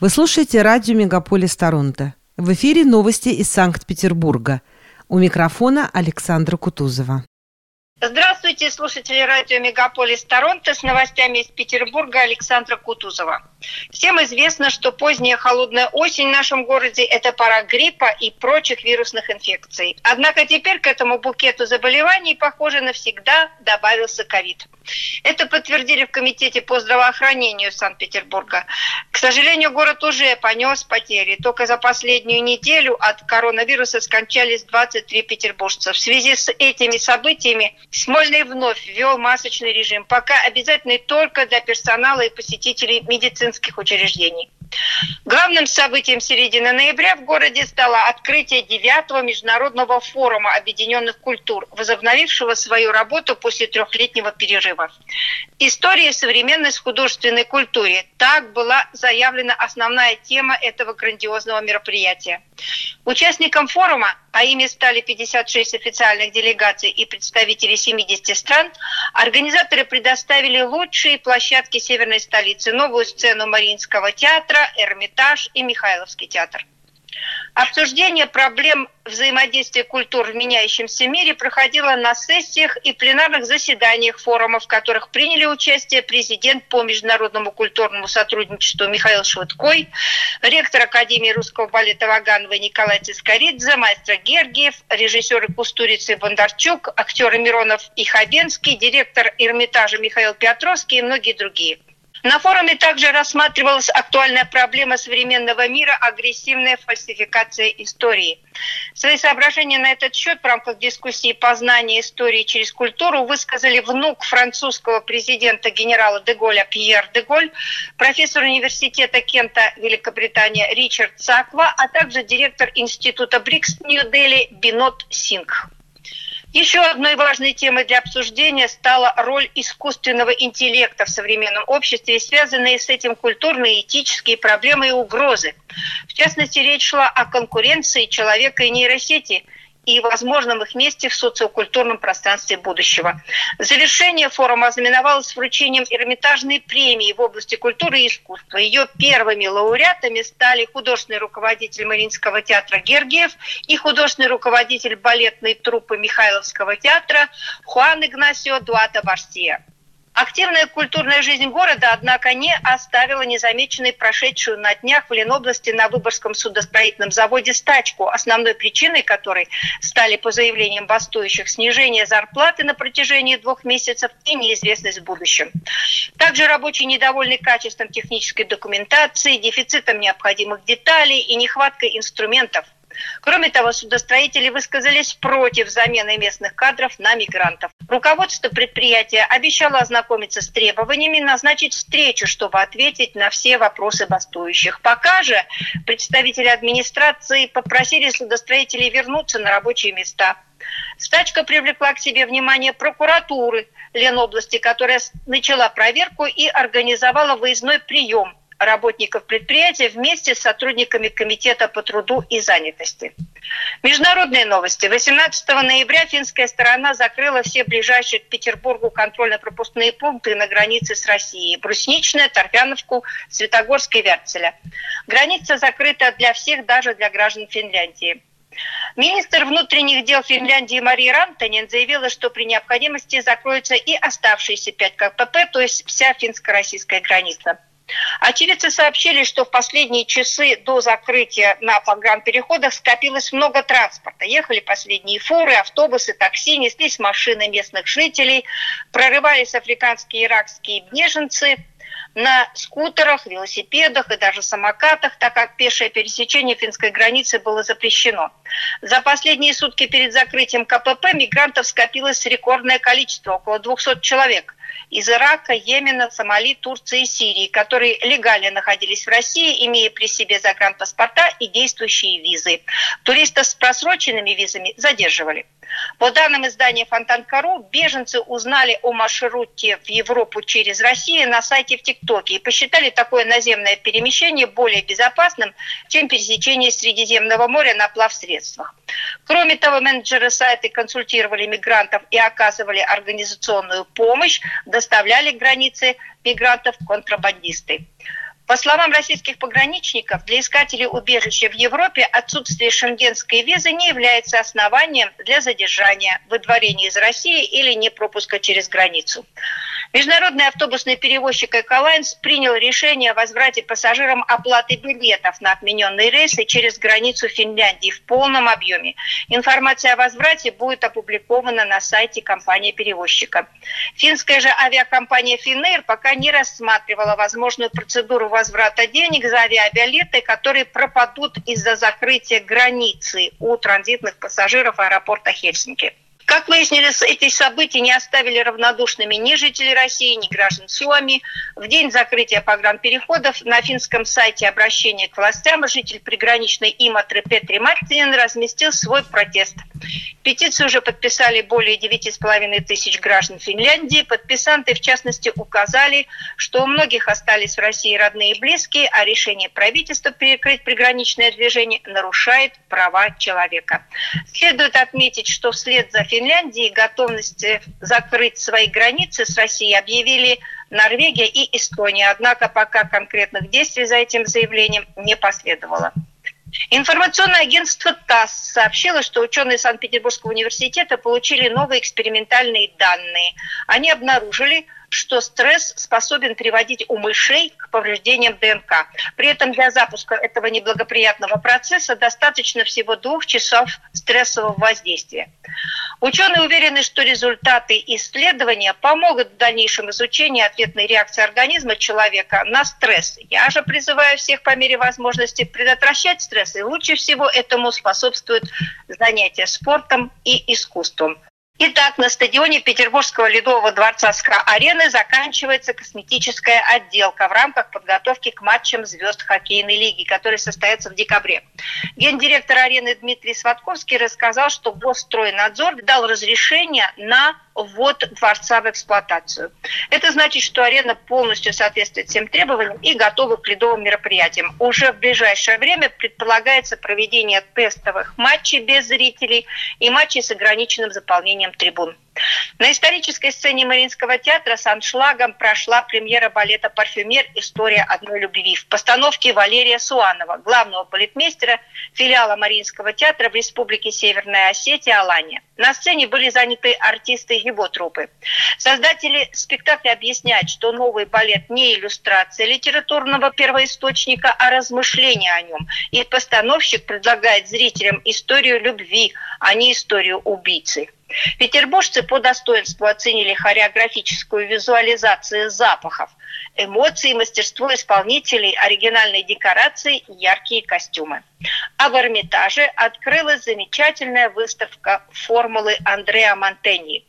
Вы слушаете радио «Мегаполис Торонто». В эфире новости из Санкт-Петербурга. У микрофона Александра Кутузова. Здравствуйте, слушатели радио «Мегаполис Торонто» с новостями из Петербурга Александра Кутузова. Всем известно, что поздняя холодная осень в нашем городе – это пора гриппа и прочих вирусных инфекций. Однако теперь к этому букету заболеваний, похоже, навсегда добавился ковид. Это подтвердили в Комитете по здравоохранению Санкт-Петербурга. К сожалению, город уже понес потери. Только за последнюю неделю от коронавируса скончались 23 петербуржца. В связи с этими событиями Смольный вновь ввел масочный режим, пока обязательный только для персонала и посетителей медицинских учреждений. Главным событием середины ноября в городе стало открытие девятого международного форума объединенных культур, возобновившего свою работу после трехлетнего перерыва. История современной художественной культуре. Так была заявлена основная тема этого грандиозного мероприятия. Участникам форума, а ими стали 56 официальных делегаций и представителей 70 стран, организаторы предоставили лучшие площадки северной столицы, новую сцену Мариинского театра, Эрмитаж и Михайловский театр. Обсуждение проблем взаимодействия культур в меняющемся мире проходило на сессиях и пленарных заседаниях форумов, в которых приняли участие президент по международному культурному сотрудничеству Михаил Швыдкой, ректор Академии русского балета Ваганова Николай Цискоридзе, мастер Гергиев, режиссеры Кустурица и Бондарчук, актеры Миронов и Хабенский, директор Эрмитажа Михаил Петровский и многие другие. На форуме также рассматривалась актуальная проблема современного мира – агрессивная фальсификация истории. Свои соображения на этот счет в рамках дискуссии познания истории через культуру высказали внук французского президента генерала Деголя Пьер Деголь, профессор университета Кента Великобритания Ричард Цаква, а также директор института БРИКС Нью-Дели Бинот Сингх. Еще одной важной темой для обсуждения стала роль искусственного интеллекта в современном обществе и связанные с этим культурные, этические проблемы и угрозы. В частности, речь шла о конкуренции человека и нейросети – и возможном их месте в социокультурном пространстве будущего. Завершение форума ознаменовалось вручением Эрмитажной премии в области культуры и искусства. Ее первыми лауреатами стали художественный руководитель Мариинского театра Гергиев и художественный руководитель балетной труппы Михайловского театра Хуан Игнасио Дуата Барсия. Активная культурная жизнь города, однако, не оставила незамеченной прошедшую на днях в Ленобласти на Выборгском судостроительном заводе стачку, основной причиной которой стали, по заявлениям бастующих, снижение зарплаты на протяжении двух месяцев и неизвестность в будущем. Также рабочие недовольны качеством технической документации, дефицитом необходимых деталей и нехваткой инструментов – Кроме того, судостроители высказались против замены местных кадров на мигрантов. Руководство предприятия обещало ознакомиться с требованиями, назначить встречу, чтобы ответить на все вопросы бастующих. Пока же представители администрации попросили судостроителей вернуться на рабочие места. Стачка привлекла к себе внимание прокуратуры Ленобласти, которая начала проверку и организовала выездной прием работников предприятия вместе с сотрудниками Комитета по труду и занятости. Международные новости. 18 ноября финская сторона закрыла все ближайшие к Петербургу контрольно-пропускные пункты на границе с Россией. Брусничная, Торфяновку, Светогорск и Вярцеля. Граница закрыта для всех, даже для граждан Финляндии. Министр внутренних дел Финляндии Мария Рантанин заявила, что при необходимости закроются и оставшиеся пять КПП, то есть вся финско-российская граница. Очевидцы сообщили, что в последние часы до закрытия на погранпереходах скопилось много транспорта. Ехали последние фуры, автобусы, такси, неслись машины местных жителей, прорывались африканские и иракские беженцы – на скутерах, велосипедах и даже самокатах, так как пешее пересечение финской границы было запрещено. За последние сутки перед закрытием КПП мигрантов скопилось рекордное количество, около 200 человек из Ирака, Йемена, Сомали, Турции и Сирии, которые легально находились в России, имея при себе загранпаспорта и действующие визы. Туристов с просроченными визами задерживали. По данным издания Фонтанкару, беженцы узнали о маршруте в Европу через Россию на сайте в ТикТоке и посчитали такое наземное перемещение более безопасным, чем пересечение Средиземного моря на плавсредствах. Кроме того, менеджеры сайта консультировали мигрантов и оказывали организационную помощь, доставляли к границе мигрантов контрабандисты. По словам российских пограничников, для искателей убежища в Европе отсутствие шенгенской визы не является основанием для задержания, выдворения из России или не пропуска через границу. Международный автобусный перевозчик «Эколайнс» принял решение о возврате пассажирам оплаты билетов на отмененные рейсы через границу Финляндии в полном объеме. Информация о возврате будет опубликована на сайте компании-перевозчика. Финская же авиакомпания «Финэйр» пока не рассматривала возможную процедуру возврата денег за авиабилеты, которые пропадут из-за закрытия границы у транзитных пассажиров аэропорта Хельсинки. Как выяснилось, эти события не оставили равнодушными ни жителей России, ни граждан Суоми. В день закрытия погранпереходов на финском сайте обращения к властям житель приграничной Иматры Петри Мартинен разместил свой протест. Петицию уже подписали более 9,5 тысяч граждан Финляндии. Подписанты, в частности, указали, что у многих остались в России родные и близкие, а решение правительства перекрыть приграничное движение нарушает права человека. Следует отметить, что вслед за Финляндией Финляндии готовности закрыть свои границы с Россией объявили Норвегия и Эстония. Однако пока конкретных действий за этим заявлением не последовало. Информационное агентство ТАСС сообщило, что ученые Санкт-Петербургского университета получили новые экспериментальные данные. Они обнаружили, что стресс способен приводить у мышей к повреждениям ДНК. При этом для запуска этого неблагоприятного процесса достаточно всего двух часов стрессового воздействия. Ученые уверены, что результаты исследования помогут в дальнейшем изучении ответной реакции организма человека на стресс. Я же призываю всех по мере возможности предотвращать стресс, и лучше всего этому способствует занятие спортом и искусством. Итак, на стадионе Петербургского ледового дворца СКА-арены заканчивается косметическая отделка в рамках подготовки к матчам звезд хоккейной лиги, которые состоятся в декабре. Гендиректор арены Дмитрий Сватковский рассказал, что Госстройнадзор дал разрешение на ввод дворца в эксплуатацию. Это значит, что арена полностью соответствует всем требованиям и готова к ледовым мероприятиям. Уже в ближайшее время предполагается проведение тестовых матчей без зрителей и матчей с ограниченным заполнением трибун. На исторической сцене Мариинского театра с аншлагом прошла премьера балета «Парфюмер. История одной любви» в постановке Валерия Суанова, главного балетмейстера филиала Мариинского театра в Республике Северная Осетия Алания. На сцене были заняты артисты его труппы. Создатели спектакля объясняют, что новый балет не иллюстрация литературного первоисточника, а размышления о нем. И постановщик предлагает зрителям историю любви, а не историю убийцы. Петербуржцы по достоинству оценили хореографическую визуализацию запахов, эмоции, мастерство исполнителей, оригинальные декорации и яркие костюмы. А в Эрмитаже открылась замечательная выставка формулы Андреа Монтеньи.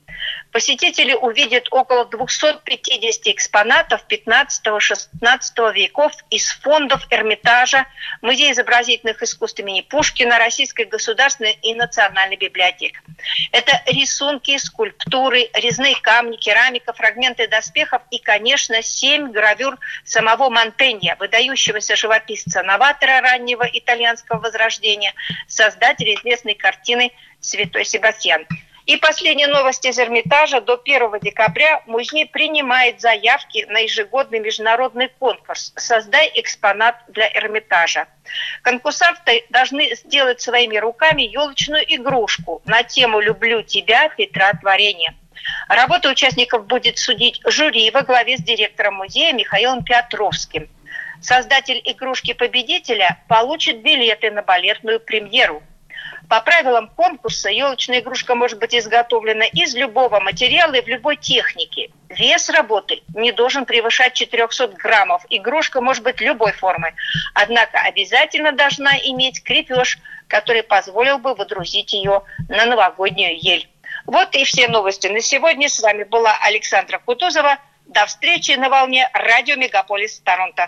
Посетители увидят около 250 экспонатов 15-16 веков из фондов Эрмитажа, Музея изобразительных искусств имени Пушкина, Российской государственной и национальной библиотеки. Это рисунки, скульптуры, резные камни, керамика, фрагменты доспехов и, конечно, семь гравюр самого Монтенья, выдающегося живописца-новатора раннего итальянского возрождения, создателя известной картины «Святой Себастьян». И последняя новость из Эрмитажа. До 1 декабря музей принимает заявки на ежегодный международный конкурс «Создай экспонат для Эрмитажа». Конкурсанты должны сделать своими руками елочную игрушку на тему «Люблю тебя, Петра Творения». Работа участников будет судить жюри во главе с директором музея Михаилом Петровским. Создатель игрушки победителя получит билеты на балетную премьеру – по правилам конкурса елочная игрушка может быть изготовлена из любого материала и в любой технике. Вес работы не должен превышать 400 граммов. Игрушка может быть любой формы. Однако обязательно должна иметь крепеж, который позволил бы водрузить ее на новогоднюю ель. Вот и все новости на сегодня. С вами была Александра Кутузова. До встречи на волне радио Мегаполис Торонто.